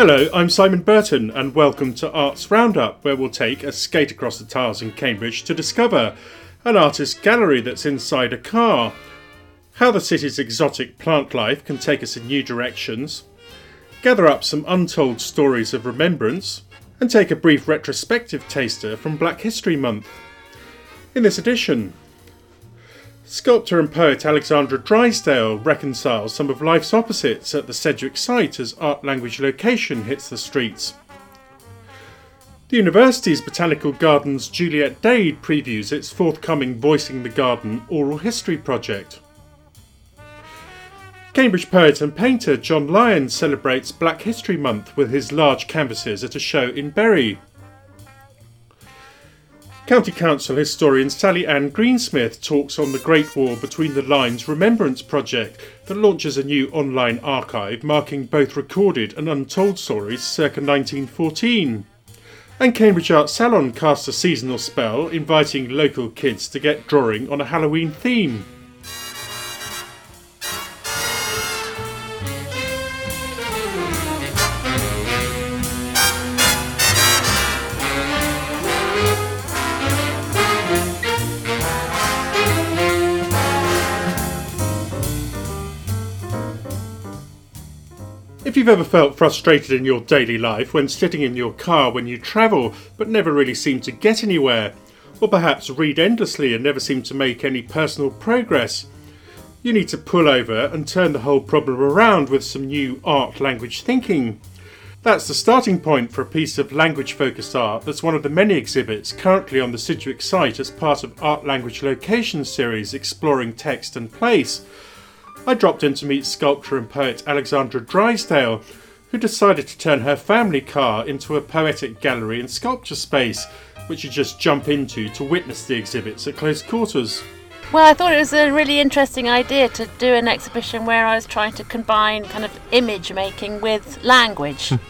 Hello, I'm Simon Burton, and welcome to Arts Roundup, where we'll take a skate across the tiles in Cambridge to discover an artist gallery that's inside a car, how the city's exotic plant life can take us in new directions, gather up some untold stories of remembrance, and take a brief retrospective taster from Black History Month. In this edition, Sculptor and poet Alexandra Drysdale reconciles some of life's opposites at the Sidgwick site as art language location hits the streets. The university's Botanical Gardens Juliet Dade previews its forthcoming Voicing the Garden oral history project. Cambridge poet and painter John Lyons celebrates Black History Month with his large canvases at a show in Bury. County Council historian Sally Ann Greensmith talks on the Great War Between the Lines Remembrance Project that launches a new online archive marking both recorded and untold stories circa 1914. And Cambridge Art Salon casts a seasonal spell inviting local kids to get drawing on a Halloween theme. You've ever felt frustrated in your daily life when sitting in your car when you travel but never really seem to get anywhere, or perhaps read endlessly and never seem to make any personal progress, you need to pull over and turn the whole problem around with some new art language thinking. That's the starting point for a piece of language focused art that's one of the many exhibits currently on the Sidgwick site as part of Art Language Location series exploring text and place I dropped in to meet sculptor and poet Alexandra Drysdale, who decided to turn her family car into a poetic gallery and sculpture space, which you just jump into to witness the exhibits at close quarters. Well, I thought it was a really interesting idea to do an exhibition where I was trying to combine kind of image making with language.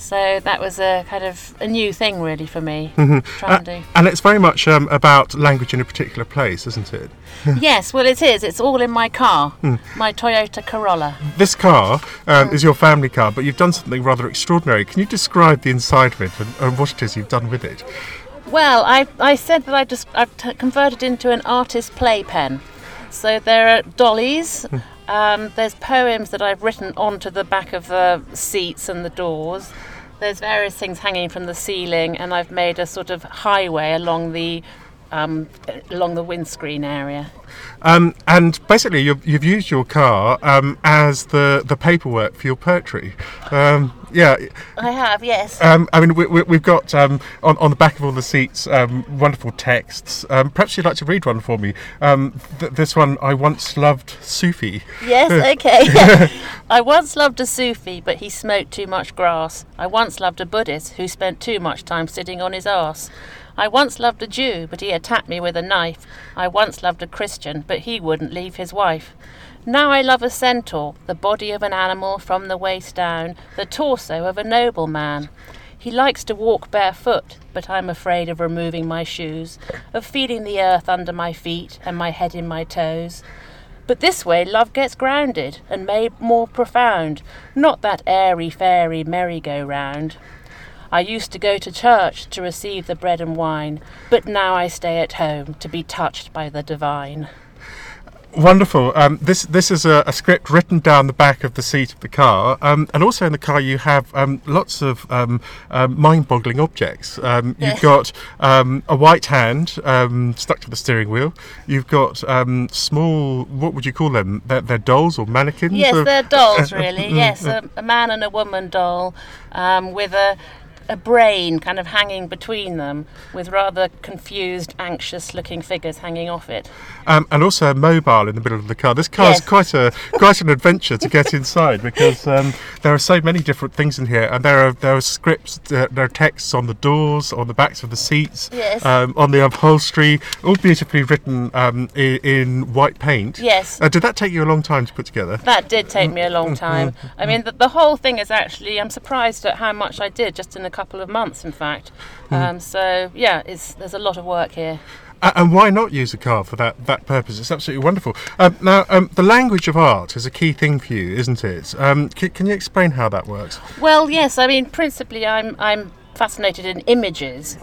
So that was a kind of a new thing, really, for me. Mm-hmm. Try and do. And it's very much um, about language in a particular place, isn't it? yes, well, it is. It's all in my car, my Toyota Corolla. This car um, is your family car, but you've done something rather extraordinary. Can you describe the inside of it and, and what it is you've done with it? Well, I, I said that I just I've t- converted into an artist playpen. So there are dollies. Um, there's poems that I've written onto the back of the seats and the doors. There's various things hanging from the ceiling, and I've made a sort of highway along the um, along the windscreen area. Um, and basically, you've, you've used your car um, as the, the paperwork for your poetry. Um, yeah. I have, yes. Um, I mean, we, we, we've got um, on, on the back of all the seats um, wonderful texts. Um, perhaps you'd like to read one for me. Um, th- this one, I once loved Sufi. Yes, okay. I once loved a Sufi, but he smoked too much grass. I once loved a Buddhist who spent too much time sitting on his arse. I once loved a Jew, but he attacked me with a knife. I once loved a Christian, but he wouldn't leave his wife. Now I love a centaur, the body of an animal from the waist down, the torso of a noble man. He likes to walk barefoot, but I'm afraid of removing my shoes, of feeling the earth under my feet and my head in my toes. But this way love gets grounded and made more profound, not that airy fairy merry-go-round. I used to go to church to receive the bread and wine, but now I stay at home to be touched by the divine. Wonderful. Um, this this is a, a, script written down the back of the seat of the car, um, and also in the car you have um, lots of um, um, mind-boggling objects. Um, you've got a white hand stuck to the steering wheel. You've got small. What would you call them? They're, they're dolls or mannequins? Yes, or, they're dolls, really. yes, a, a, man and a woman doll with a a brain kind of hanging between them with rather confused, anxious looking figures hanging off it. Um, and also a mobile in the middle of the car. This car is quite a quite an adventure to get inside because um, there are so many different things in here, and there are there are scripts, there, there are texts on the doors, on the backs of the seats, Yes. um, on the upholstery, all beautifully written um, in, in white paint. Yes. Uh, did that take you a long time to put together? That did take me a long time. I mean, the, the whole thing is actually, I'm surprised at how much I did just in a couple of months, in fact. Um, so, yeah, it's, there's a lot of work here. And why not use a car for that, that purpose? It's absolutely wonderful. Um, now, um, the language of art is a key thing for you, isn't it? Um, c- can you explain how that works? Well, yes. I mean, principally, I'm I'm fascinated in images,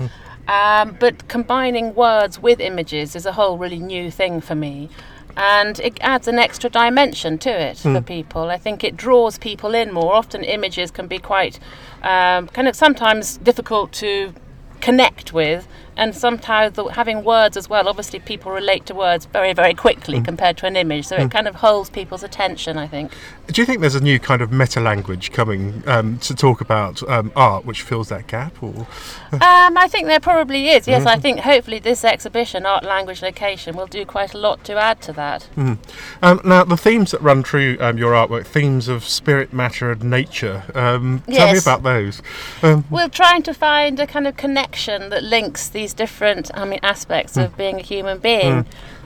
um, but combining words with images is a whole really new thing for me. And it adds an extra dimension to it for people. I think it draws people in more. Often, images can be quite um, kind of sometimes difficult to connect with, and sometimes the, having words as well. Obviously, people relate to words very, very quickly compared to an image, so it kind of holds people's attention. I think. Do you think there's a new kind of meta language coming um, to talk about um, art which fills that gap? Or Um, I think there probably is. Yes, I think hopefully this exhibition, art, language, location, will do quite a lot to add to that. um, now, the themes that run through um, your artwork, themes of spirit, matter, and nature. Um, Tell me about those. Um, We're trying to find a kind of connection that links these different, I mean, aspects of being a human being,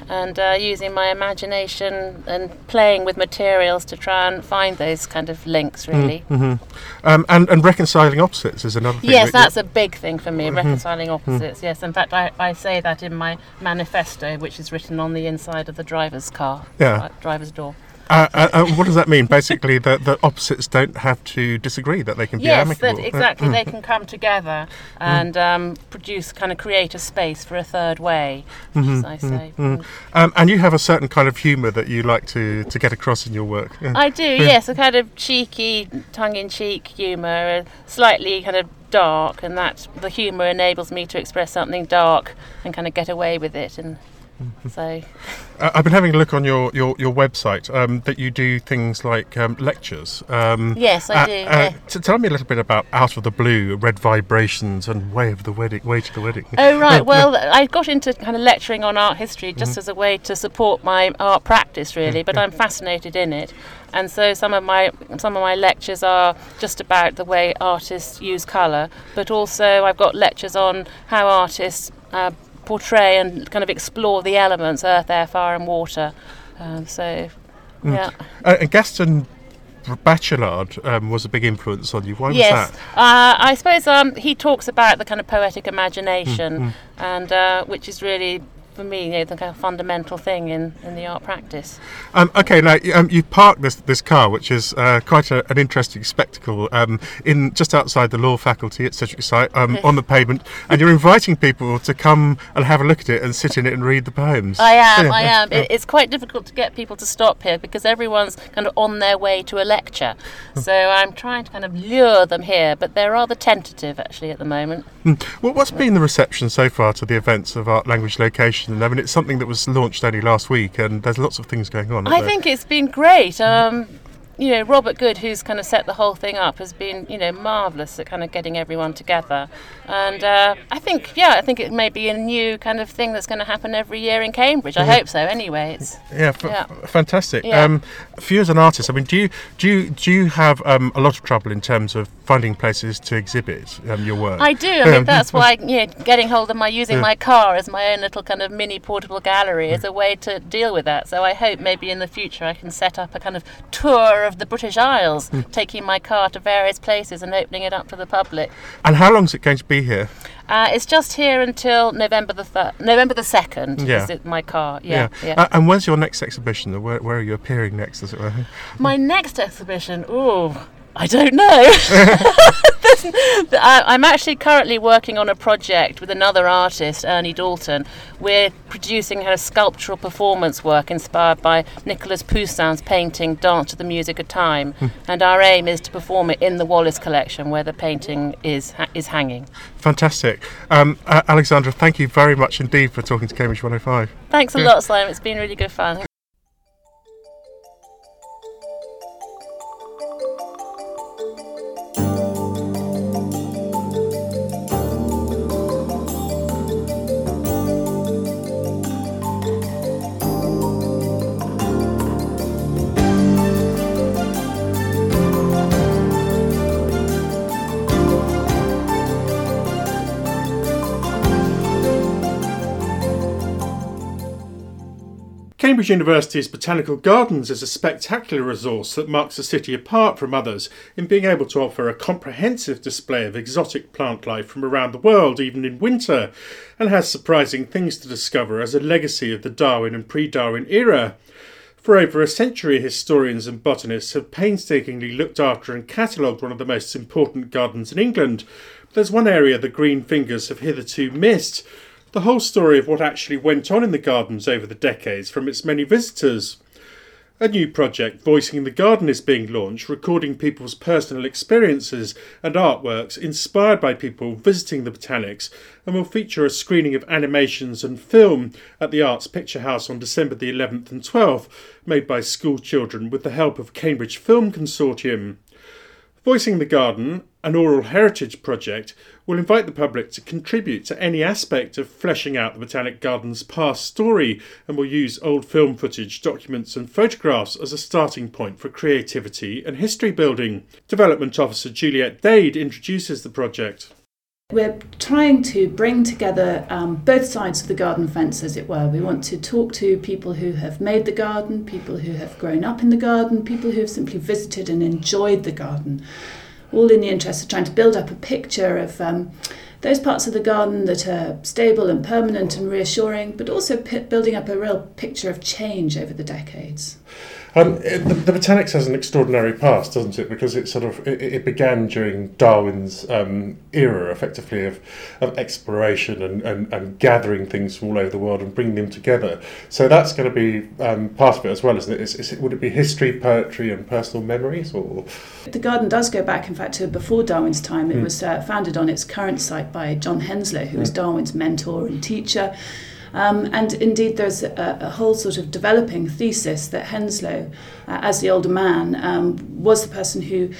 and uh, using my imagination and playing with materials to try and find those kind of links. Really. um, and, and reconciling opposites is another thing. Yes, that that's a big thing for me, reconciling opposites. Yes, in fact, I, I say that in my manifesto, which is written on the inside of the driver's car, Yeah. uh, driver's door. Uh, uh, uh, what does that mean? Basically, that the opposites don't have to disagree; that they can be Yes, amicable. that Uh, exactly. They can come together and um, produce, kind of create a space for a third way, as I say. Mm. Um, and you have a certain kind of humour that you like to, to get across in your work. Yeah. I do, yes, a kind of cheeky, tongue-in-cheek humour, slightly kind of dark, and that the humour enables me to express something dark and kind of get away with it. And so, Uh, I've been having a look on your your, your website um, that you do things like um, lectures. Um, yes, I uh, do. uh, yeah. t- tell me a little bit about Out of the Blue, Red Vibrations, and Way of the Wedding, Way to the Wedding. Oh right. Well, I got into kind of lecturing on art history just as a way to support my art practice, really. But I'm fascinated in it, and so some of my some of my lectures are just about the way artists use colour, but also I've got lectures on how artists uh, portray and kind of explore the elements: earth, air, fire, and water. Um, so, yeah. Uh, and Gaston Bachelard um, was a big influence on you. Why was Yes, that? uh, I suppose um, he talks about the kind of poetic imagination, and uh, which is really, for me, you know, the kind of fundamental thing in, in the art practice. Um, okay, now um, you parked this this car, which is uh, quite a, an interesting spectacle, um, in just outside the law faculty at Sidgwick site, um, on the pavement, and you're inviting people to come and have a look at it and sit in it and read the poems. I am, Yeah, I am. It, it's quite difficult to get people to stop here because everyone's kind of on their way to a lecture. So I'm trying to kind of lure them here, but they're rather tentative actually at the moment. Well, what's been the reception so far to the events of Art Language Location? I mean, it's something that was launched only last week, and there's lots of things going on. I there? think it's been great. Um, you know, Robert Good, who's kind of set the whole thing up, has been, you know, marvellous at kind of getting everyone together. And uh, I think, yeah, I think it may be a new kind of thing that's going to happen every year in Cambridge. I hope so. Anyway, it's Yeah, f- Yeah. fantastic. Yeah. Um, for you as an artist, I mean, do you do you, do you have um, a lot of trouble in terms of finding places to exhibit um, your work? I do. I mean, Um, that's why you know, getting hold of my using my car as my own little kind of mini portable gallery is a way to deal with that. So I hope maybe in the future I can set up a kind of tour of the British Isles, taking my car to various places and opening it up to the public. And how long is it going to be here? Uh, it's just here until November the thir- November the second. Yeah. Is it my car? Yeah, yeah. Uh, and when's your next exhibition? Where, where are you appearing next, as it were? My next exhibition, ooh, I don't know. I'm actually currently working on a project with another artist, Ernie Dalton. We're producing her sculptural performance work inspired by Nicholas Poussin's painting Dance to the Music of Time, and our aim is to perform it in the Wallace collection where the painting is ha- is hanging. Fantastic. Um, uh, Alexandra, thank you very much indeed for talking to Cambridge 105. Thanks a lot, Simon. It's been really good fun. Cambridge University's Botanical Gardens is a spectacular resource that marks the city apart from others in being able to offer a comprehensive display of exotic plant life from around the world, even in winter, and has surprising things to discover as a legacy of the Darwin and pre Darwin era. For over a century, historians and botanists have painstakingly looked after and catalogued one of the most important gardens in England. But there's one area the green fingers have hitherto missed the whole story of what actually went on in the gardens over the decades from its many visitors. A new project, Voicing the Garden, is being launched, recording people's personal experiences and artworks inspired by people visiting the botanics, and will feature a screening of animations and film at the Arts Picture House on December the 11th and 12th, made by school children with the help of Cambridge Film Consortium. Voicing the Garden, an oral heritage project, will invite the public to contribute to any aspect of fleshing out the Botanic Garden's past story and will use old film footage, documents, and photographs as a starting point for creativity and history building. Development Officer Juliet Dade introduces the project. We're trying to bring together um, both sides of the garden fence, as it were. We want to talk to people who have made the garden, people who have grown up in the garden, people who have simply visited and enjoyed the garden, all in the interest of trying to build up a picture of um, those parts of the garden that are stable and permanent and reassuring, but also p- building up a real picture of change over the decades. Um, it, the, the, botanics has an extraordinary past, doesn't it? Because it sort of it, it began during Darwin's um, era, effectively of, of exploration and, and, and gathering things from all over the world and bringing them together. So that's going to be um, part of it as well, isn't it? Is, is it? Would it be history, poetry, and personal memories, or the garden does go back, in fact, to before Darwin's time. It mm. was uh, founded on its current site by John Henslow, who mm. was Darwin's mentor and teacher. Um, and indeed, there's a, a, whole sort of developing thesis that Henslow, uh, as the older man, um, was the person who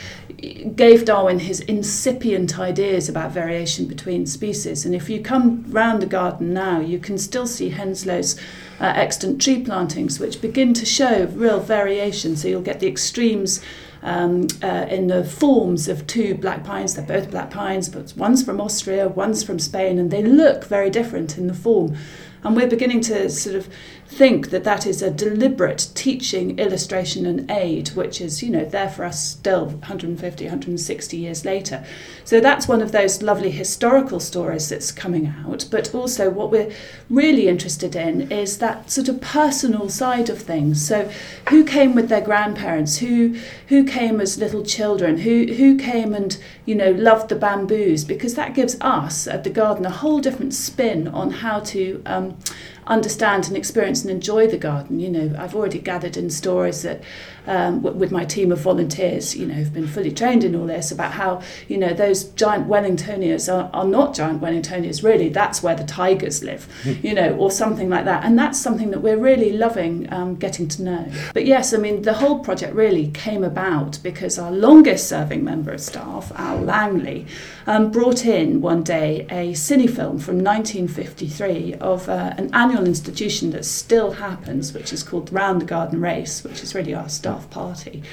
gave Darwin his incipient ideas about variation between species. And if you come round the garden now, you can still see Henslow's uh, extant tree plantings, which begin to show real variation. So you'll get the extremes. Um, uh, in the forms of two black pines. They're both black pines, but one's from Austria, one's from Spain, and they look very different in the form. And we're beginning to sort of think that that is a deliberate teaching, illustration, and aid, which is, you know, there for us still 150, 160 years later. So that's one of those lovely historical stories that's coming out. But also, what we're really interested in is that sort of personal side of things. So, who came with their grandparents? Who who came as little children? Who who came and you know loved the bamboos? Because that gives us at the garden a whole different spin on how to. Um, understand and experience and enjoy the garden. You know, I've already gathered in stories that um, w- with my team of volunteers, you know, who've been fully trained in all this about how, you know, those giant Wellingtonias are, are not giant Wellingtonias, really. That's where the tigers live, hmm. you know, or something like that. And that's something that we're really loving um, getting to know. But yes, I mean, the whole project really came about because our longest serving member of staff, Al Langley, um, brought in one day a cine film from 1953 of uh, an annual institution that still happens, which is called Round the Garden Race, which is really our staff party.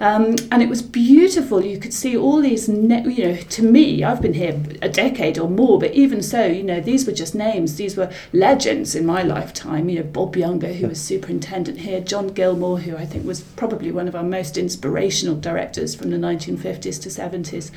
Um, and it was beautiful. You could see all these, ne- you know, to me, I've been here a decade or more, but even so, you know, these were just names. These were legends in my lifetime. You know, Bob Younger, who was superintendent here, John Gilmour, who I think was probably one of our most inspirational directors from the 1950s to 70s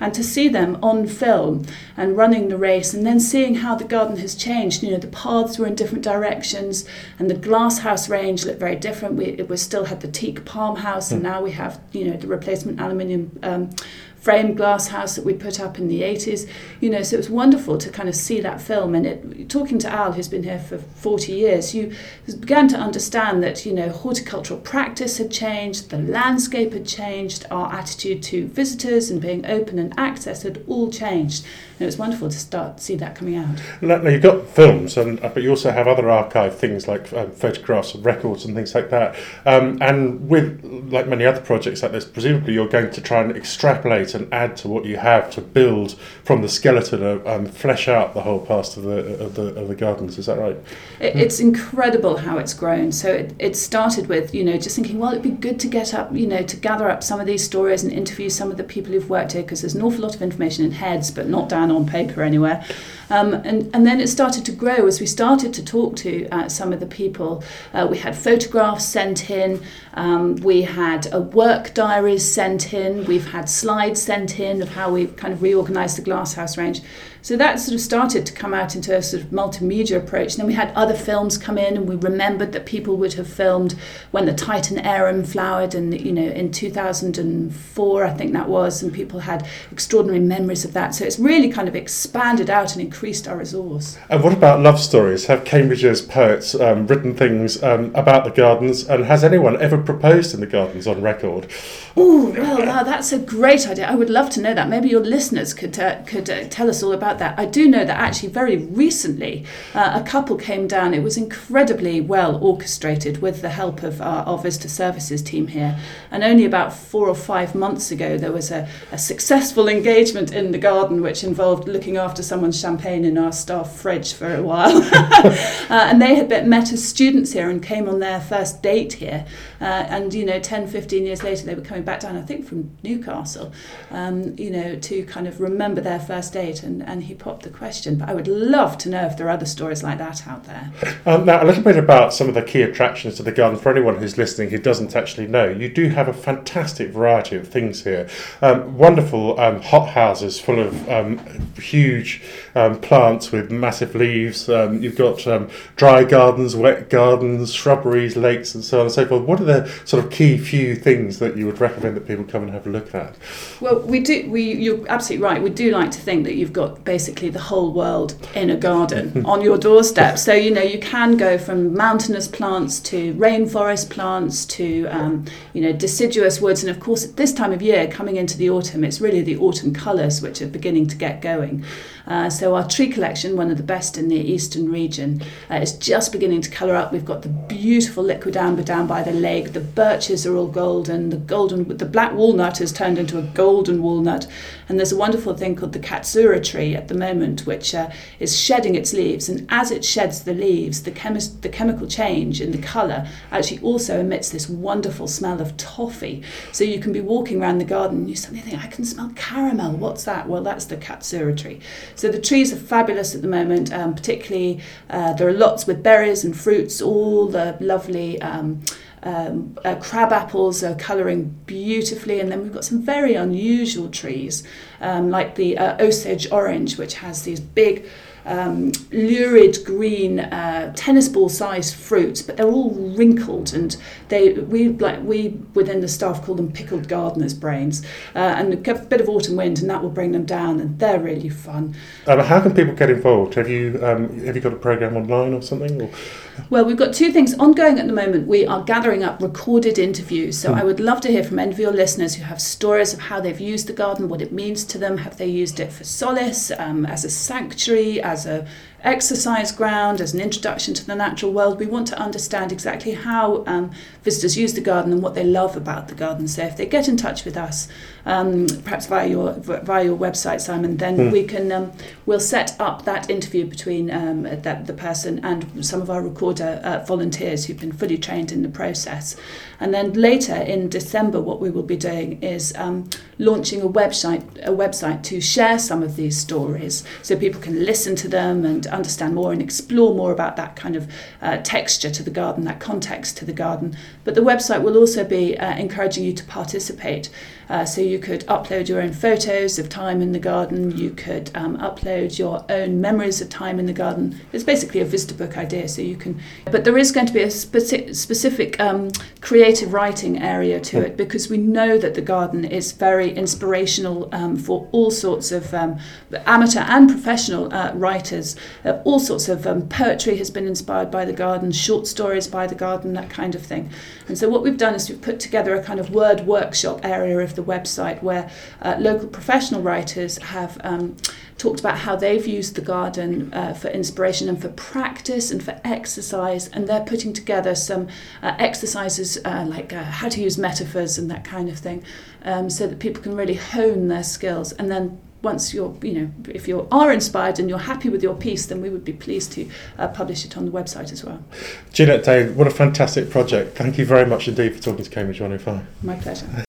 and to see them on film and running the race and then seeing how the garden has changed you know the paths were in different directions and the glasshouse range looked very different we, we still had the teak palm house and hmm. now we have you know the replacement aluminium um, framed glass house that we put up in the 80s. You know, so it was wonderful to kind of see that film. And it, talking to Al, who's been here for 40 years, you began to understand that, you know, horticultural practice had changed, the landscape had changed, our attitude to visitors and being open and access had all changed. It was wonderful to start to see that coming out. Now, you've got films, and uh, but you also have other archive things like um, photographs and records and things like that. Um, and with like many other projects like this, presumably you're going to try and extrapolate and add to what you have to build from the skeleton and um, flesh out the whole past of the of the of the gardens. Is that right? It's incredible how it's grown. So it, it started with you know just thinking, well, it'd be good to get up, you know, to gather up some of these stories and interview some of the people who've worked here because there's an awful lot of information in heads, but not down on paper anywhere. Um, and, and then it started to grow as we started to talk to uh, some of the people. Uh, we had photographs sent in, um, we had uh, work diaries sent in, we've had slides sent in of how we've kind of reorganised the glasshouse range. So that sort of started to come out into a sort of multimedia approach. And then we had other films come in, and we remembered that people would have filmed when the Titan arum flowered, and you know, in 2004, I think that was, and people had extraordinary memories of that. So it's really kind of expanded out and increased our resource. And what about love stories? Have Cambridge's poets um, written things um, about the gardens, and has anyone ever proposed in the gardens on record? Oh well, that's a great idea. I would love to know that. Maybe your listeners could uh, could uh, tell us all about about that. I do know that actually very recently uh, a couple came down. It was incredibly well orchestrated with the help of our, our visitor services team here. And only about four or five months ago, there was a, a successful engagement in the garden which involved looking after someone's champagne in our staff fridge for a while. uh, and they had met as students here and came on their first date here. Uh, and, you know, 10, 15 years later, they were coming back down, I think from Newcastle, um, you know, to kind of remember their first date and, and he popped the question. But I would love to know if there are other stories like that out there. Um, now, a little bit about some of the key attractions to the garden for anyone who's listening who doesn't actually know. You do have a fantastic variety of things here. Um, wonderful um, hot houses full of um, huge um, plants with massive leaves. Um, you've got dry gardens, wet gardens, shrubberies, lakes, and so on and so forth. What are the sort of key few things that you would recommend that people come and have a look at? Well, we do. We you're absolutely right. We do like to think that you've got basically the whole world in a garden on your doorstep. So, you know, you can go from mountainous plants to rainforest plants to, um, you know, deciduous woods. And of course, at this time of year, coming into the autumn, it's really the autumn colours which are beginning to get going. Uh, so our tree collection, one of the best in the eastern region, uh, is just beginning to colour up. We've got the beautiful liquid amber down by the lake. The birches are all golden. The golden, the black walnut has turned into a golden walnut, and there's a wonderful thing called the katsura tree at the moment, which uh, is shedding its leaves. And as it sheds the leaves, the, chemi- the chemical change in the colour actually also emits this wonderful smell of toffee. So you can be walking around the garden and you suddenly think, I can smell caramel. What's that? Well, that's the katsura tree. So the trees are fabulous at the moment, um, particularly uh, there are lots with berries and fruits, all the lovely. Um, um, uh, crab apples are colouring beautifully, and then we've got some very unusual trees, um, like the uh, Osage orange, which has these big um, lurid green uh, tennis ball sized fruits, but they're all wrinkled and they we like we within the staff call them pickled gardener's brains. Uh, and a bit of autumn wind and that will bring them down, and they're really fun. Um, how can people get involved? Have you um, have you got a program online or something? Or? Well, we've got two things ongoing at the moment. We are gathering up recorded interviews, so mm. I would love to hear from any of your listeners who have stories of how they've used the garden, what it means to them. Have they used it for solace, um, as a sanctuary, as a exercise ground, as an introduction to the natural world. We want to understand exactly how um, visitors use the garden and what they love about the garden. So if they get in touch with us, um, perhaps via your via your website, Simon, then mm. we can um, we'll set up that interview between um, that the person and some of our recorder uh, volunteers who've been fully trained in the process. And then later in December, what we will be doing is um, launching a website a website to share some of these stories, so people can listen to them and understand more and explore more about that kind of uh, texture to the garden, that context to the garden. But the website will also be uh, encouraging you to participate. Uh, so you could upload your own photos of time in the garden, you could um, upload your own memories of time in the garden. It's basically a visitor book idea, so you can. But there is going to be a speci- specific um, creative writing area to it because we know that the garden is very inspirational um, for all sorts of um, amateur and professional uh, writers. Uh, all sorts of um, poetry has been inspired by the garden, short stories by the garden, that kind of thing. And so what we've done is we've put together a kind of word workshop area of the website where uh, local professional writers have um, talked about how they've used the garden uh, for inspiration and for practice and for exercise, and they're putting together some uh, exercises uh, like uh, how to use metaphors and that kind of thing, um, so that people can really hone their skills. And then once you're, you know, if you are inspired and you're happy with your piece, then we would be pleased to uh, publish it on the website as well. Juliet Dade, what a fantastic project. Thank you very much indeed for talking to Cambridge 105. My pleasure.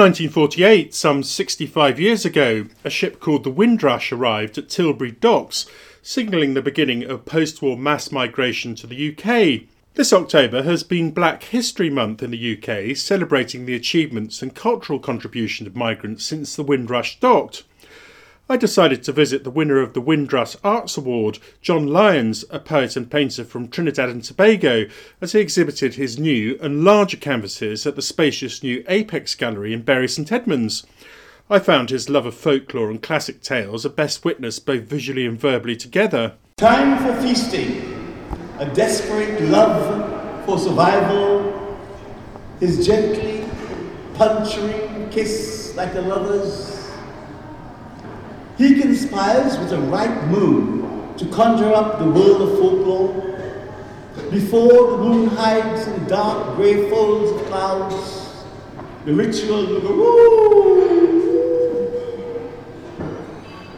1948, some 65 years ago, a ship called the Windrush arrived at Tilbury Docks, signalling the beginning of post war mass migration to the UK. This October has been Black History Month in the UK, celebrating the achievements and cultural contribution of migrants since the Windrush docked. I decided to visit the winner of the Windrush Arts Award, John Lyons, a poet and painter from Trinidad and Tobago, as he exhibited his new and larger canvases at the spacious new Apex Gallery in Bury St Edmunds. I found his love of folklore and classic tales a best witness both visually and verbally together. Time for feasting, a desperate love for survival, his gently puncturing kiss like a lover's he conspires with a right moon to conjure up the world of folklore. Before the moon hides in dark grey folds of clouds, the ritual go woo.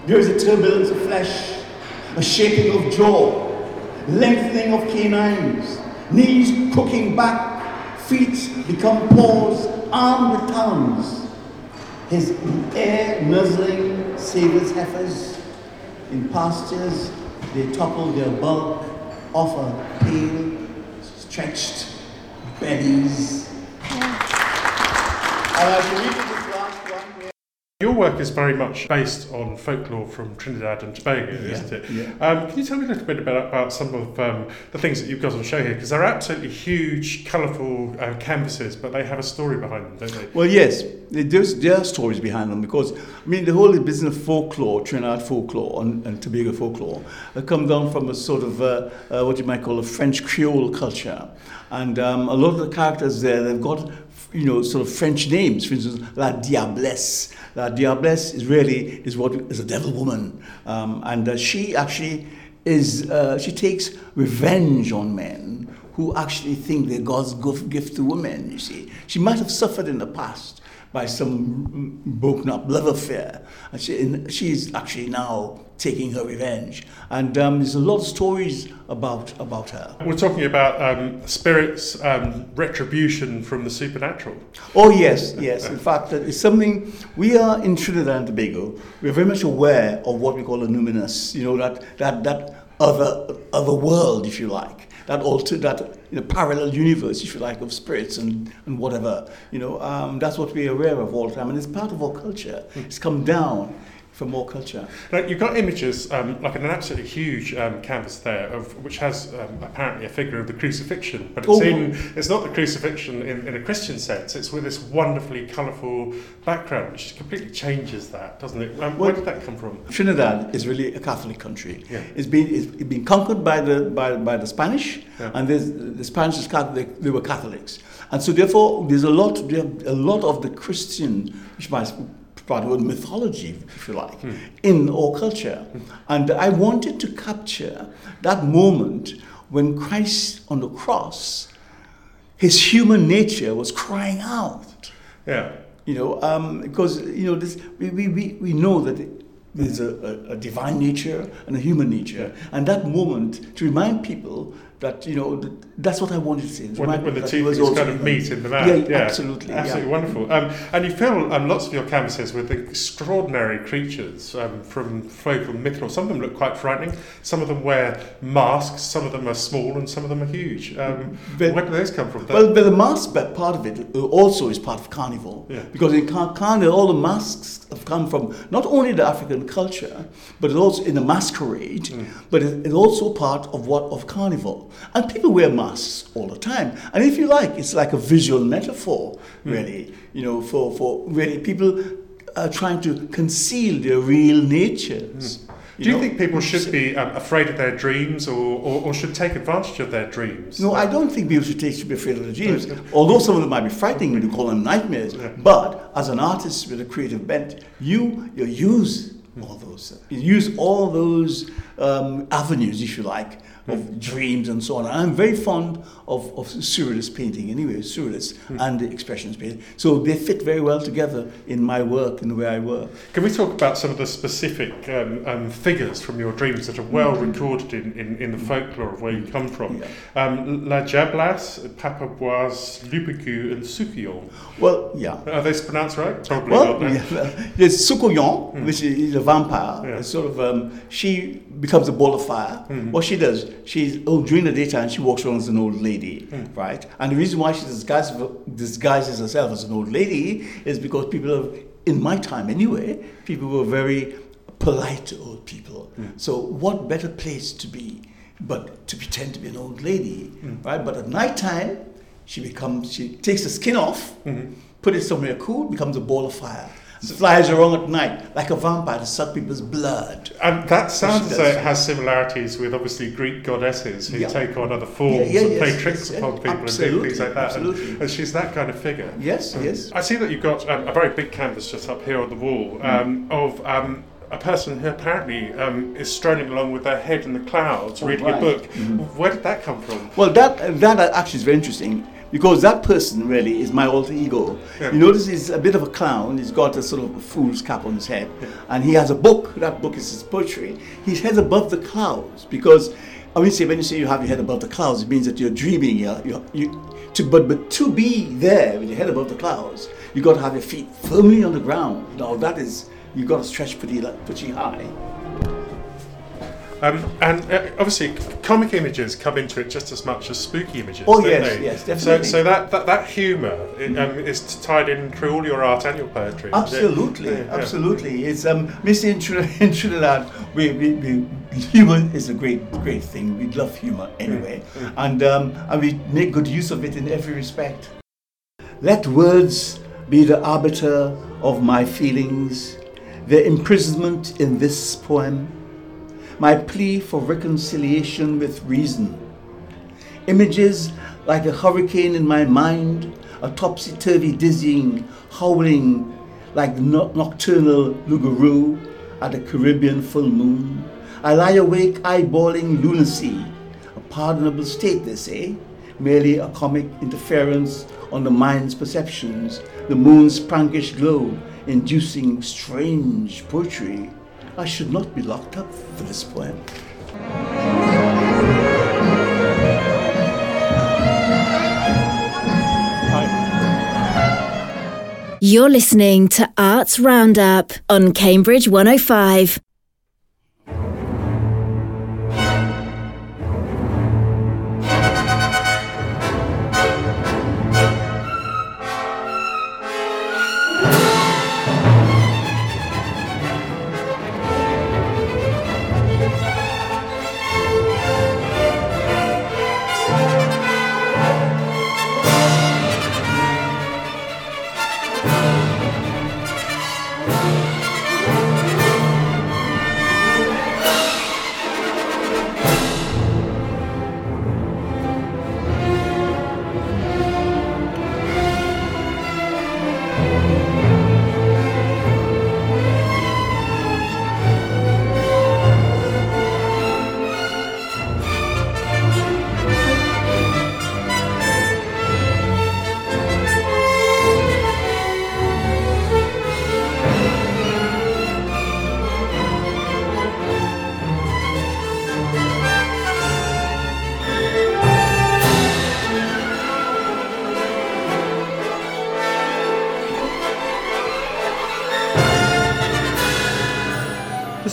There is a turbulence of flesh, a shaping of jaw, lengthening of canines, knees crooking back, feet become paws, armed with talons. His air nuzzling savers heifers in pastures, they topple their bulk, offer pale, stretched bellies. Yeah. Your work is very much based on folklore from Trinidad and Tobago, yeah, isn't it? Yeah. Um, can you tell me a little bit about, about some of um, the things that you've got on show here? Because they're absolutely huge, colourful uh, canvases, but they have a story behind them, don't they? Well, yes, there's, there are stories behind them because, I mean, the whole business of folklore, Trinidad folklore and, and Tobago folklore, uh, come down from a sort of uh, uh, what you might call a French Creole culture. And um, a lot of the characters there, they've got you know, sort of French names. For instance, La Diablesse. La Diablesse is really is what is a devil woman, um, and uh, she actually is uh, she takes revenge on men who actually think they're God's gift to women. You see, she might have suffered in the past by some broken up love affair. And she, and she's actually now taking her revenge. And um, there's a lot of stories about, about her. We're talking about um, spirits, um, retribution from the supernatural. Oh, yes, yes. In fact, it's something we are in Trinidad and Tobago, we're very much aware of what we call a numinous, you know, that, that, that other, other world, if you like that alter that you know, parallel universe, if you like, of spirits and, and whatever. You know, um, that's what we're aware of all the time, and it's part of our culture. It's come down for more culture. You've got images, um, like an absolutely huge um, canvas there, of which has um, apparently a figure of the crucifixion, but it's in it's not the crucifixion in, in a Christian sense. It's with this wonderfully colourful background, which completely changes that, doesn't it? Um, where did that come from? Trinidad is really a Catholic country. Yeah. It's been it's been conquered by the by, by the Spanish, Yeah. and the Spanish is Catholic. They were Catholics, and so therefore there's a lot there a lot of the Christian, which might part mythology, if you like, in our culture, and I wanted to capture that moment when Christ on the cross, his human nature was crying out. Yeah. You know, um, because you know this, we, we, we, we know that it, there's a, a, a divine nature and a human nature, and that moment to remind people that you know th- that's what I wanted to say. When, when the people that he two things kind of meet in the man. Yeah, absolutely. Absolutely yeah. wonderful. Um, and you fill um, lots of your canvases with extraordinary creatures um, from folk or myth. Some of them look quite frightening. Some of them wear masks. Some of them are small and some of them are huge. Um, But- where do those come from? Well, but the mask part of it uh, also is part of carnival. Yeah. Because in car- carnival, all the masks have come from not only the African culture, but it's also in the masquerade, Mm. but it's also part of what of carnival. And people wear masks all the time. And if you like, it's like a visual metaphor, Mm. really. You know, for, for really people are trying to conceal their real natures. Mm. do you know? think people should be um, afraid of their dreams or, or, or should take advantage of their dreams? No, I don't think people should, take, should be afraid of their dreams. Although some of them might be frightening when you call them nightmares. But as an artist with a creative bent, you you use all those you use all those um, avenues, if you like, of dreams and so on. And I'm very fond of, of surrealist painting anyway, surrealist and the expressionist painting. So they fit very well together in my work and the way I work. Can we talk about some of the specific um, um, figures from your dreams that are well recorded in, in, in the folklore of where you come from? Um, La Jablas, Papa Bois, Lupicu, and Soucouyant. Well, yeah. Are they pronounced right? Probably Well, not. yeah, there's Soucouyant, which is a vampire. Yeah. It's Sort of, um, she becomes a ball of fire. What she does, she's oh, during the daytime she walks around as an old lady, hmm. right? And the reason why she disguises, disguises herself as an old lady is because people have, in my time anyway, people were very polite to old people. Hmm. So what better place to be but to pretend to be an old lady, hmm. right? But at night time, she becomes she takes the skin off, put it somewhere cool, becomes a ball of fire. Flies around at night like a vampire to suck people's blood. And that sounds as though it has similarities with obviously Greek goddesses who Yeah. take on other forms Yeah, yeah, and yes, play yes, tricks yes, upon people and do things like that. And, and she's that kind of figure. Yes, Um, yes. I see that you've got um, a very big canvas just up here on the wall um, of um, a person who apparently um, is strolling along with their head in the clouds, Oh, reading a right. book. Where did that come from? Well, that that actually is very interesting because that person really is my alter ego. You notice he's a bit of a clown. He's got a sort of a fool's cap on his head, and he has a book. That book is his poetry. His head's above the clouds because I mean, say when you say you have your head above the clouds, it means that you're dreaming. You're, you're, you to but but to be there with your head above the clouds, you've got to have your feet firmly on the ground. Now that is you've got to stretch pretty pretty high. Um, and uh, obviously, comic images come into it just as much as spooky images. Oh, don't yes, they? yes, So, definitely. so that that, that humour it, um, is tied in through all your art and your poetry. is it? Absolutely, Yeah, absolutely. It's um, Missy in Trinidad, we, we, we, humor is a great, great thing. We love humor anyway, and um, and we make good use of it in every respect. Let words be the arbiter of my feelings, their imprisonment in this poem, my plea for reconciliation with reason. Images like a hurricane in my mind, a topsy turvy dizzying, howling like the no- nocturnal Lugaroo at a Caribbean full moon. I lie awake eyeballing lunacy, a pardonable state, eh? they say, merely a comic interference on the mind's perceptions, the moon's prankish glow inducing strange poetry. I should not be locked up for this poem. You're listening to Arts Roundup on Cambridge 105.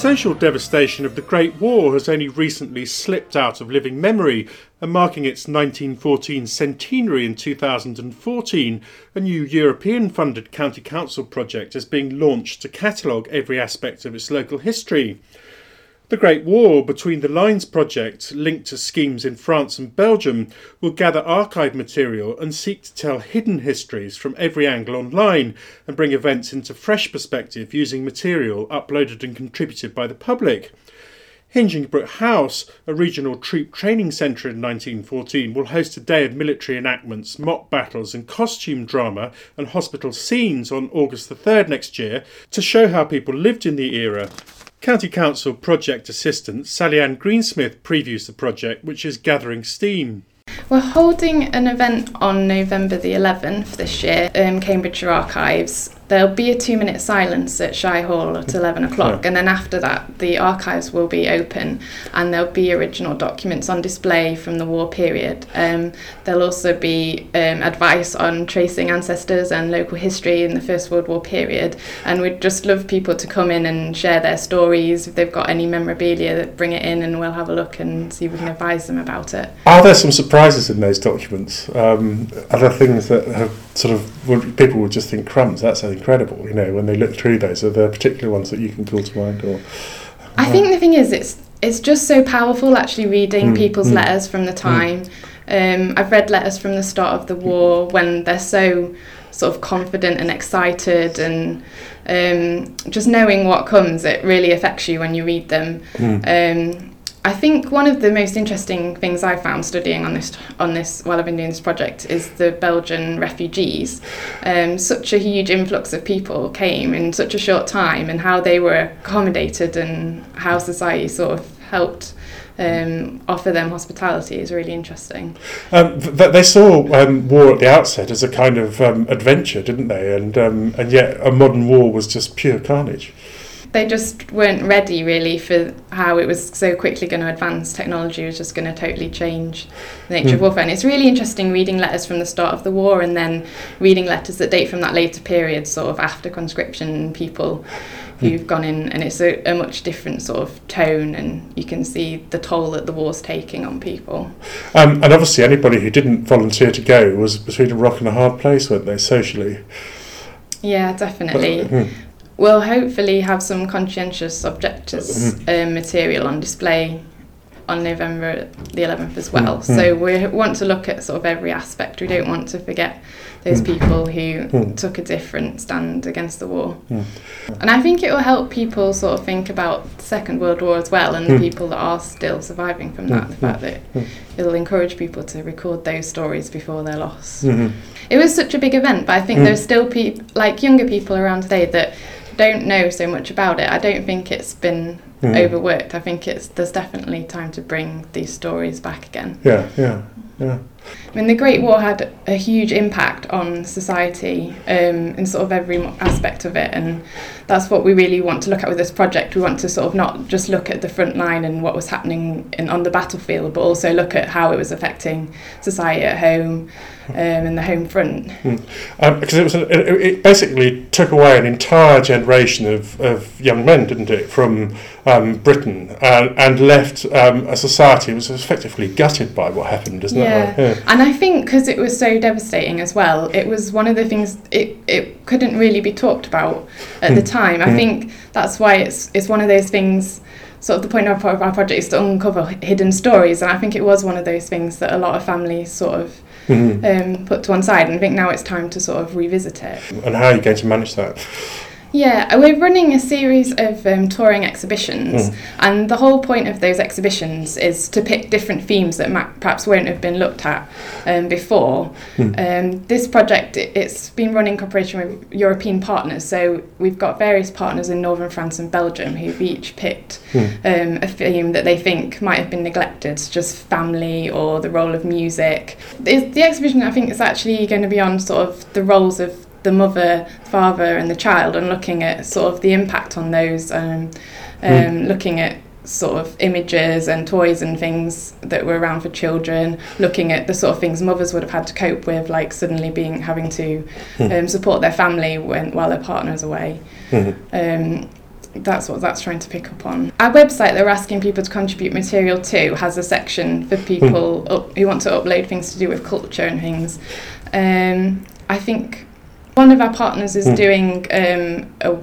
Social devastation of the Great War has only recently slipped out of living memory, and marking its 1914 centenary in 2014, a new European funded county council project is being launched to catalogue every aspect of its local history. The Great War Between the Lines project, linked to schemes in France and Belgium, will gather archive material and seek to tell hidden histories from every angle online and bring events into fresh perspective using material uploaded and contributed by the public. Hinchingbrooke House, a regional troop training centre in 1914, will host a day of military enactments, mock battles, and costume drama and hospital scenes on August the 3rd next year to show how people lived in the era County Council project assistant Sally Ann Greensmith previews the project, which is gathering steam. We're holding an event on November the 11th this year in Cambridgeshire Archives there'll be a two minute silence at Shire Hall at 11 o'clock, and then after that, the archives will be open and there'll be original documents on display from the war period. Um, there'll also be um, advice on tracing ancestors and local history in the First World War period, and we'd just love people to come in and share their stories. If they've got any memorabilia, that bring it in and we'll have a look and see if we can advise them about it. Are there some surprises in those documents? Um, are there things that have sort of people would just think crumbs? That's a incredible, you know, when they look through those. Are there particular ones that you can call to mind? Or I think the thing is, it's it's just so powerful actually reading mm, people's mm, letters from the mm. time. Mm. Um, I've read letters from the start of the war when they're so sort of confident and excited and um, just knowing what comes, it really affects you when you read them. Mm. Um, I think one of the most interesting things I found studying on this on this while I've been doing this project is the Belgian refugees. Um, such a huge influx of people came in such a short time, and how they were accommodated and how society sort of helped um, offer them hospitality is really interesting. Um, th- they saw um, war at the outset as a kind of um, adventure, didn't they? And um, and yet a modern war was just pure carnage they just weren't ready really for how it was so quickly going to advance. Technology was just going to totally change the nature mm. of hmm. warfare. And it's really interesting reading letters from the start of the war and then reading letters that date from that later period, sort of after conscription, people who've gone in, and it's a, a, much different sort of tone, and you can see the toll that the war's taking on people. Um, and obviously, anybody who didn't volunteer to go was between a rock and a hard place, weren't they, socially? Yeah, definitely. We'll hopefully have some conscientious objectors uh, material on display on November the 11th as well. Mm. So we want to look at sort of every aspect. We don't want to forget those mm. people who mm. took a different stand against the war. Mm. And I think it will help people sort of think about the Second World War as well and the mm. people that are still surviving from that. The fact that it'll encourage people to record those stories before they're lost. Mm-hmm. It was such a big event, but I think there's still people like younger people around today that don't know so much about it. I don't think it's been mm. overworked. I think it's there's definitely time to bring these stories back again. Yeah, yeah, yeah. I mean, the Great War had a huge impact on society um, in sort of every aspect of it, and that's what we really want to look at with this project. We want to sort of not just look at the front line and what was happening in, on the battlefield, but also look at how it was affecting society at home um, and the home front. Mm. Um, because it was it, it, basically took away an entire generation of, of young men, didn't it, from um, Britain, and, and left um, a society that was effectively gutted by what happened, isn't yeah. that Yeah. And I think because it was so devastating as well, it was one of the things it, it couldn't really be talked about at the time. I mm. think that's why it's it's one of those things. Sort of the point of our project is to uncover hidden stories, and I think it was one of those things that a lot of families sort of mm-hmm. um, put to one side. And I think now it's time to sort of revisit it. And how are you going to manage that? Yeah, we're running a series of um, touring exhibitions, mm. and the whole point of those exhibitions is to pick different themes that ma- perhaps won't have been looked at um, before. Mm. Um, this project it, has been run in cooperation with European partners, so we've got various partners in northern France and Belgium who've each picked mm. a theme that they think might have been neglected, just family or the role of music. The, the exhibition, I think, is actually going to be on sort of the roles of the mother, father, and the child, and looking at sort of the impact on those, um, um, mm. looking at sort of images and toys and things that were around for children, looking at the sort of things mothers would have had to cope with, like suddenly being having to mm. um, support their family when while their partner's away. Mm. Um, that's what that's trying to pick up on. Our website that we're asking people to contribute material to has a section for people up, who want to upload things to do with culture and things. Um, I think one of our partners is doing um, a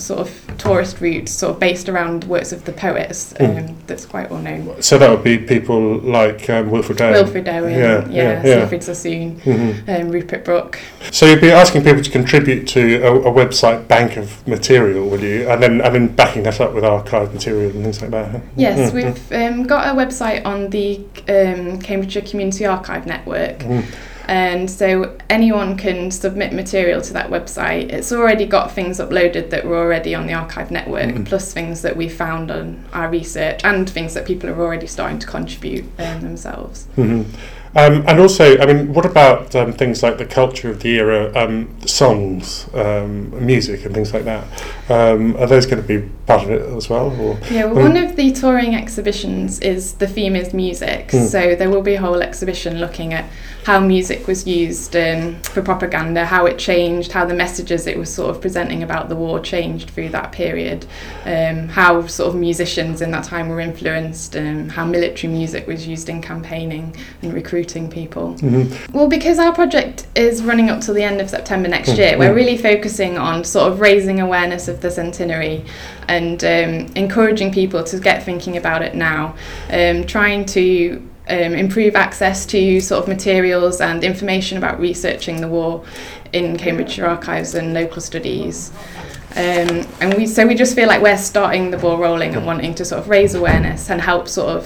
sort of tourist route sort of based around works of the poets um, that's quite well known. So that would be people like um, Wilfred Owen. Wilfred Owen, Yeah, yeah, yeah, yeah. Siegfried Sassoon, Mhm. um, Rupert Brooke. So you'd be asking people to contribute to a, a website bank of material, will you? And then and then backing that up with archived material and things like that. huh? Yes, Mhm. we've um, got a website on the um, Cambridgeshire Community Archive Network. Mm. And so anyone can submit material to that website. It's already got things uploaded that were already on the archive network, Mhm. plus things that we found on our research and things that people are already starting to contribute um, themselves. Mhm. Um, and also, I mean, what about um, things like the culture of the era, um, songs, um, music, and things like that? Um, are those going to be part of it as well? Or Yeah, well, one of the touring exhibitions is the theme is music. Mm. So there will be a whole exhibition looking at how music was used um, for propaganda, how it changed, how the messages it was sort of presenting about the war changed through that period, um, how sort of musicians in that time were influenced, um, how military music was used in campaigning and recruiting people. Mhm. Well, because our project is running up till the end of September next Mm, year, we're mm. really focusing on sort of raising awareness of the centenary and um, encouraging people to get thinking about it now, um, trying to um, improve access to sort of materials and information about researching the war in Cambridgeshire archives and local studies. Um, and we so we just feel like we're starting the ball rolling and wanting to sort of raise awareness and help sort of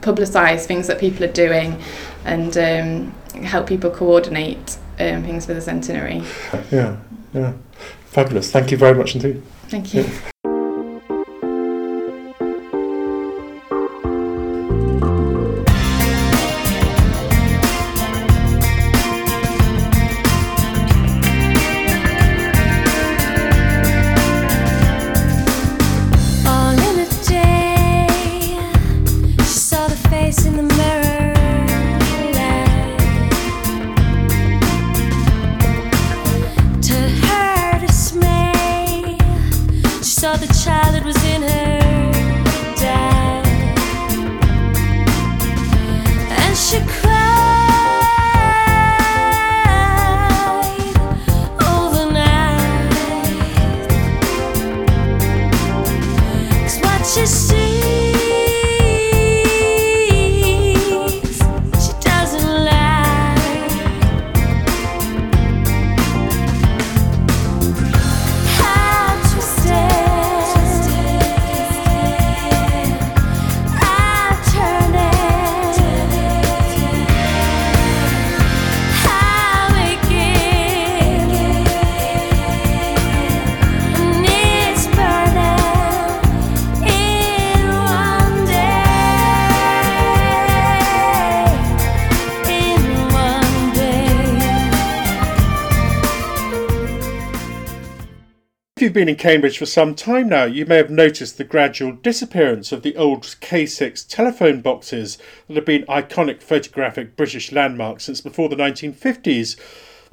publicise things that people are doing and um, help people coordinate um, things for the centenary. yeah, yeah, fabulous. Thank you very much indeed. Thank you. All in Cambridge for some time now, you may have noticed the gradual disappearance of the old K6 telephone boxes that have been iconic photographic British landmarks since before the 1950s,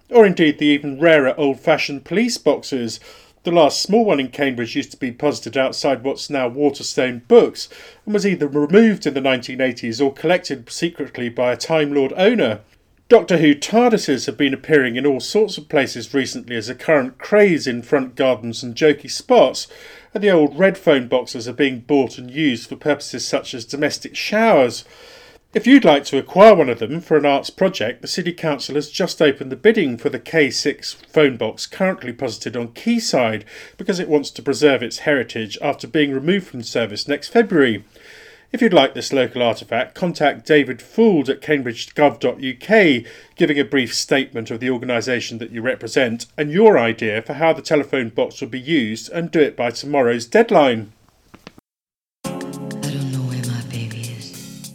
or indeed the even rarer old fashioned police boxes. The last small one in Cambridge used to be posited outside what's now Waterstone Books and was either removed in the 1980s or collected secretly by a Time Lord owner. Doctor Who TARDISes have been appearing in all sorts of places recently as a current craze in front gardens and jokey spots, and the old red phone boxes are being bought and used for purposes such as domestic showers. If you'd like to acquire one of them for an arts project, the City Council has just opened the bidding for the K6 phone box currently posited on Quayside because it wants to preserve its heritage after being removed from service next February. If you'd like this local artefact, contact David Fould at cambridge.gov.uk, giving a brief statement of the organisation that you represent and your idea for how the telephone box will be used and do it by tomorrow's deadline. I don't know where my baby is,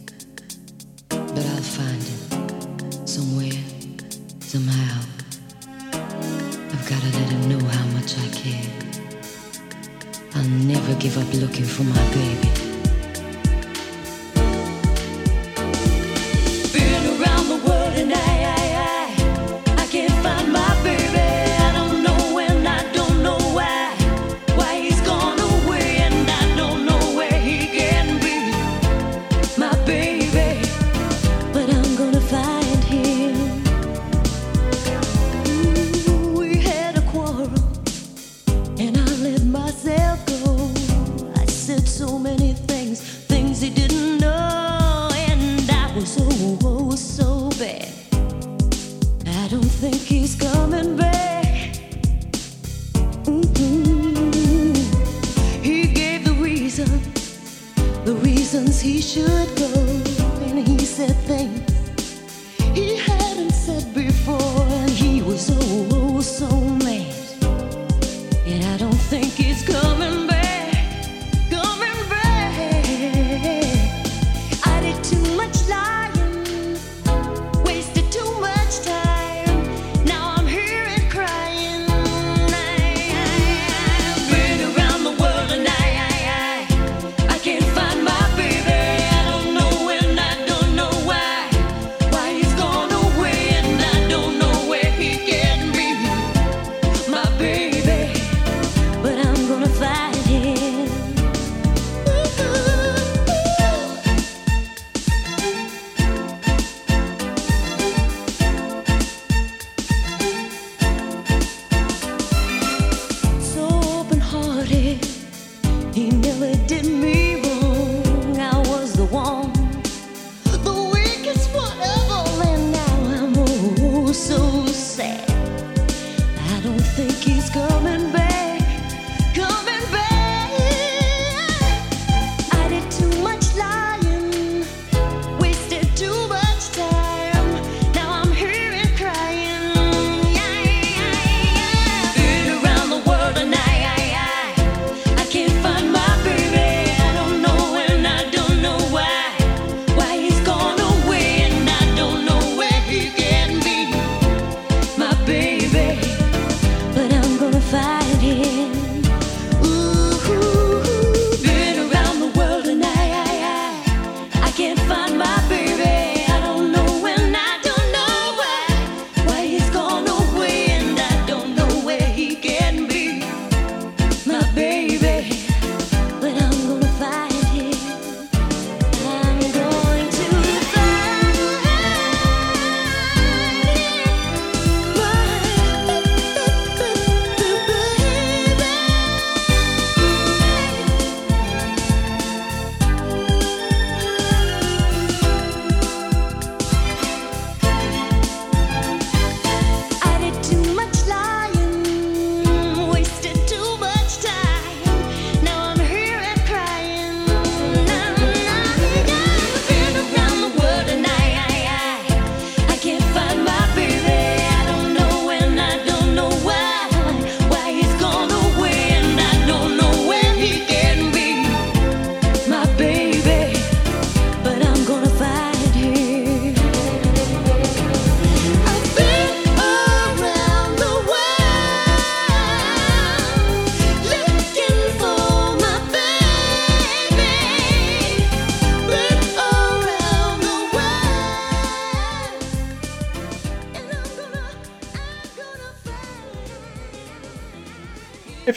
but I'll find him somewhere, somehow. I've gotta let him know how much I care. I'll never give up looking for my baby.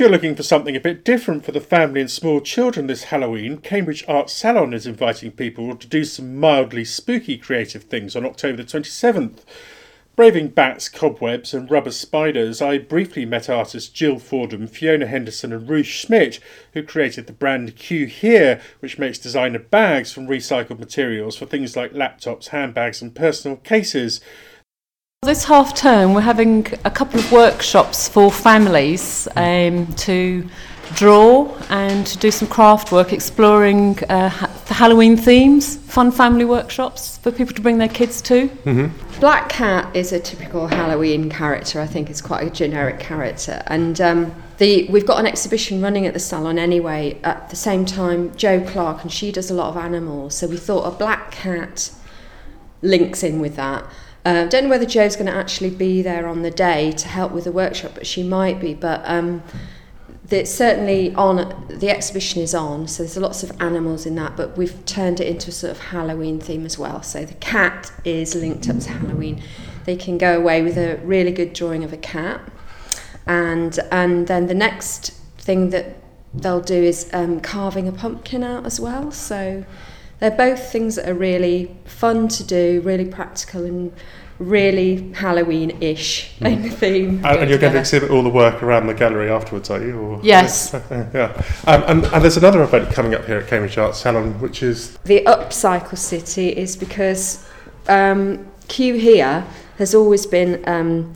You're looking for something a bit different for the family and small children this Halloween, Cambridge Art Salon is inviting people to do some mildly spooky creative things on October the 27th. Braving bats, cobwebs, and rubber spiders, I briefly met artists Jill Fordham, Fiona Henderson, and Ruth Schmidt, who created the brand Q Here, which makes designer bags from recycled materials for things like laptops, handbags, and personal cases. This half term, we're having a couple of workshops for families um, to draw and to do some craft work exploring uh, ha- the Halloween themes, fun family workshops for people to bring their kids to. Black Cat is a typical Halloween character. I think it's quite a generic character, and um, the we've got an exhibition running at the salon anyway. At the same time, Joe Clark and she does a lot of animals, so we thought a black cat links in with that. Uh, don't know whether Joe's going to actually be there on the day to help with the workshop, but she might be. But um, it's certainly on. The exhibition is on, so there's lots of animals in that. But we've turned it into a sort of Halloween theme as well. So the cat is linked up to Halloween. They can go away with a really good drawing of a cat, and and then the next thing that they'll do is um, carving a pumpkin out as well. So they're both things that are really fun to do, really practical and really Halloween-ish in the theme. And, and you're going to exhibit all the work around the gallery afterwards, are you? Or? Yes. yeah. Um, and, and there's another event coming up here at Cambridge Arts Salon, which is The Upcycle City is because um, Q here has always been um,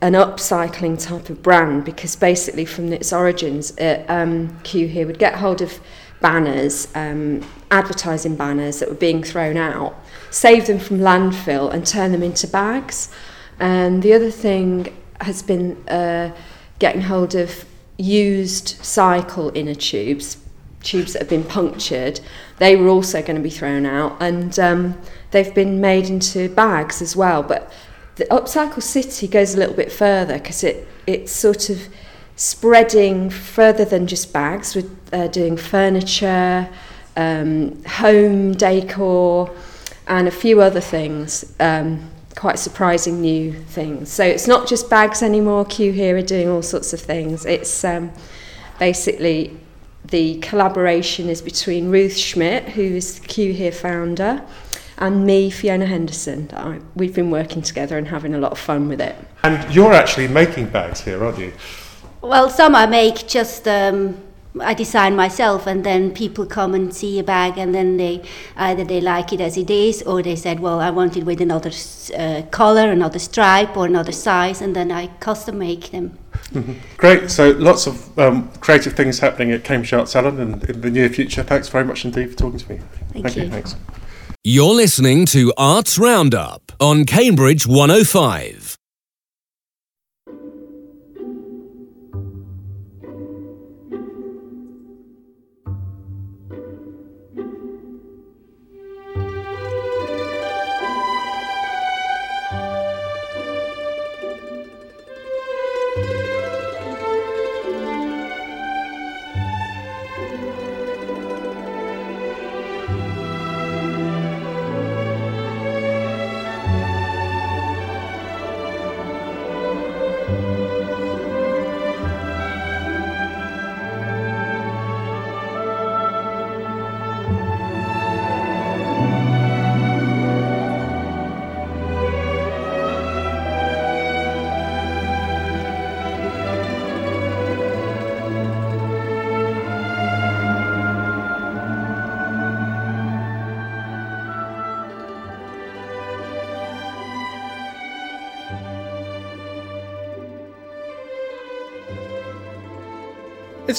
an upcycling type of brand because basically from its origins, uh, um, Q here would get hold of banners, um, advertising banners that were being thrown out, save them from landfill and turn them into bags. And the other thing has been uh, getting hold of used cycle inner tubes, tubes that have been punctured. They were also going to be thrown out, and um, they've been made into bags as well. But the Upcycle City goes a little bit further because it it's sort of spreading further than just bags. We're uh, doing furniture, um, home decor, and a few other things. Um, quite surprising new things. So it's not just bags anymore. Q here are doing all sorts of things. It's um, basically the collaboration is between Ruth Schmidt, who is the Q here founder, and me, Fiona Henderson. I, we've been working together and having a lot of fun with it. And you're actually making bags here, aren't you? Well, some I make just um, I design myself, and then people come and see a bag, and then they either they like it as it is, or they said, "Well, I want it with another uh, color, another stripe, or another size," and then I custom make them. Great. So lots of um, creative things happening at Cambridge Art Salon and in the near future. Thanks very much indeed for talking to me. Thank you. you. Thanks. You're listening to Arts Roundup on Cambridge 105.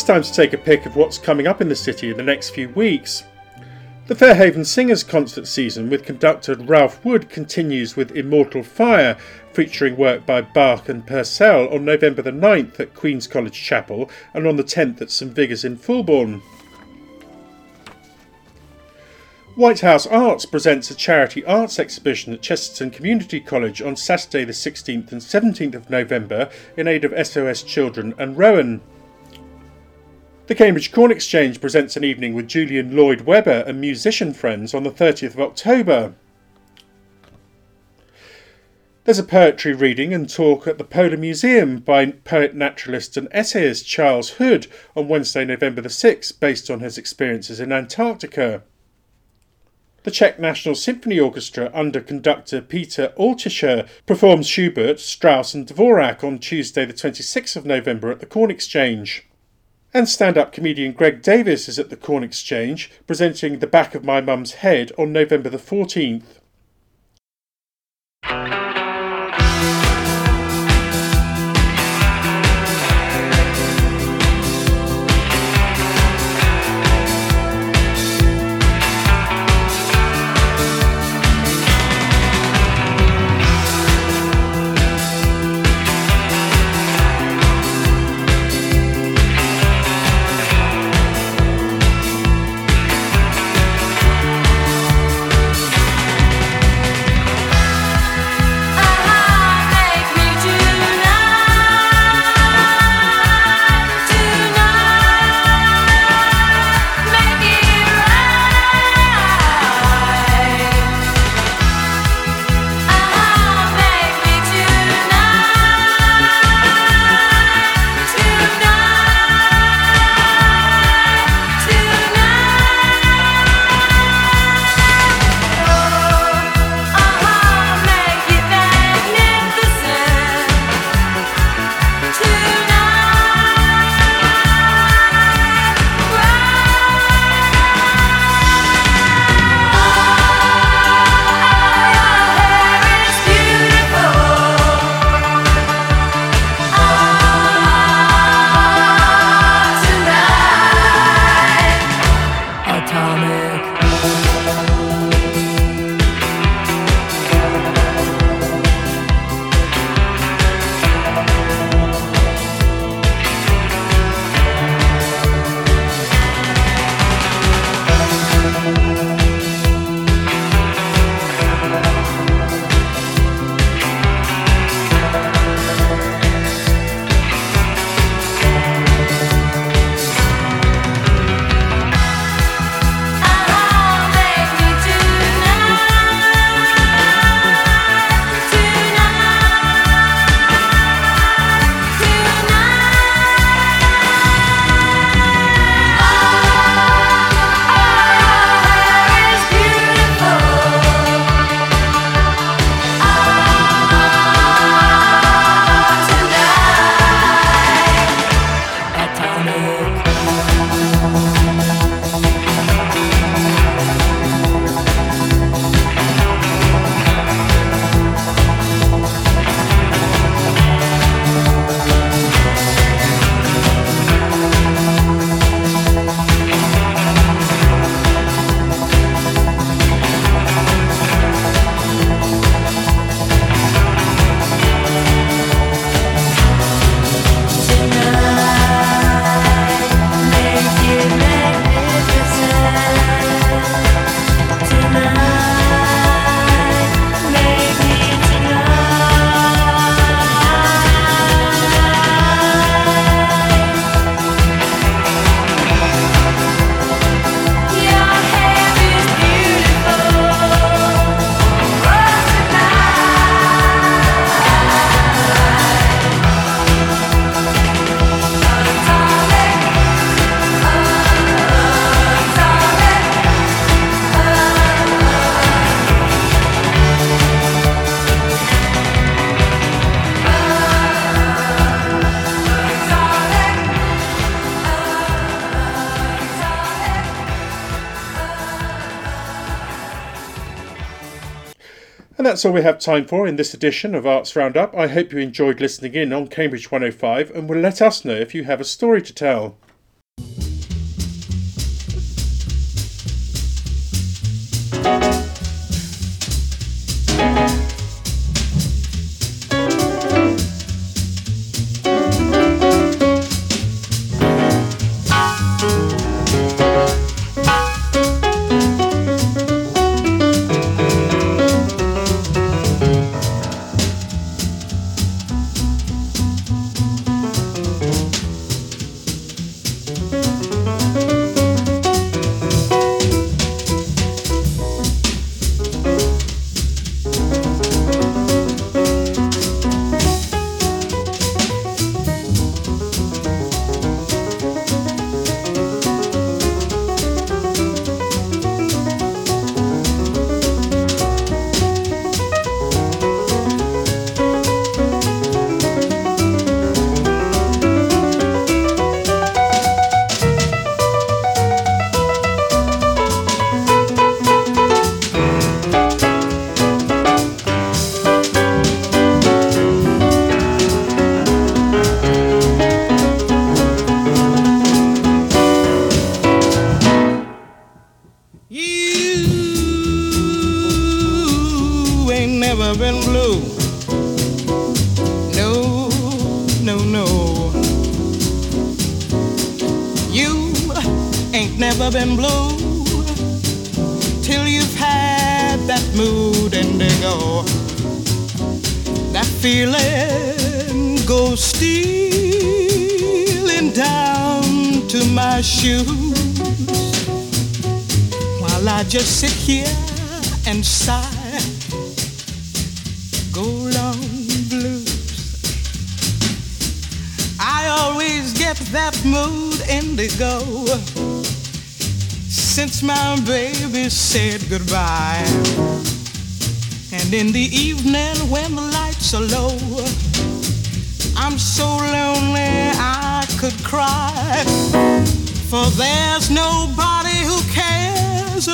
It's time to take a pick of what's coming up in the city in the next few weeks. The Fairhaven Singers concert season with conductor Ralph Wood continues with Immortal Fire, featuring work by Bach and Purcell on November the 9th at Queen's College Chapel and on the 10th at St Vigor's in Fulbourn. White House Arts presents a charity arts exhibition at Chesterton Community College on Saturday the 16th and 17th of November in aid of SOS Children and Rowan. The Cambridge Corn Exchange presents an evening with Julian Lloyd Webber and musician friends on the 30th of October. There's a poetry reading and talk at the Polar Museum by poet, naturalist, and essayist Charles Hood on Wednesday, November the 6th, based on his experiences in Antarctica. The Czech National Symphony Orchestra under conductor Peter Altrichter performs Schubert, Strauss, and Dvorak on Tuesday, the 26th of November at the Corn Exchange. And stand up comedian Greg Davies is at the Corn Exchange presenting The Back of My Mum's Head on November the 14th. That's all we have time for in this edition of Arts Roundup. I hope you enjoyed listening in on Cambridge 105 and will let us know if you have a story to tell.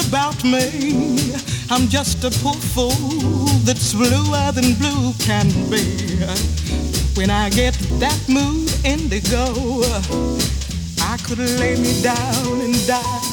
About me. I'm just a poor fool that's bluer than blue can be. When I get that mood indigo, I could lay me down and die.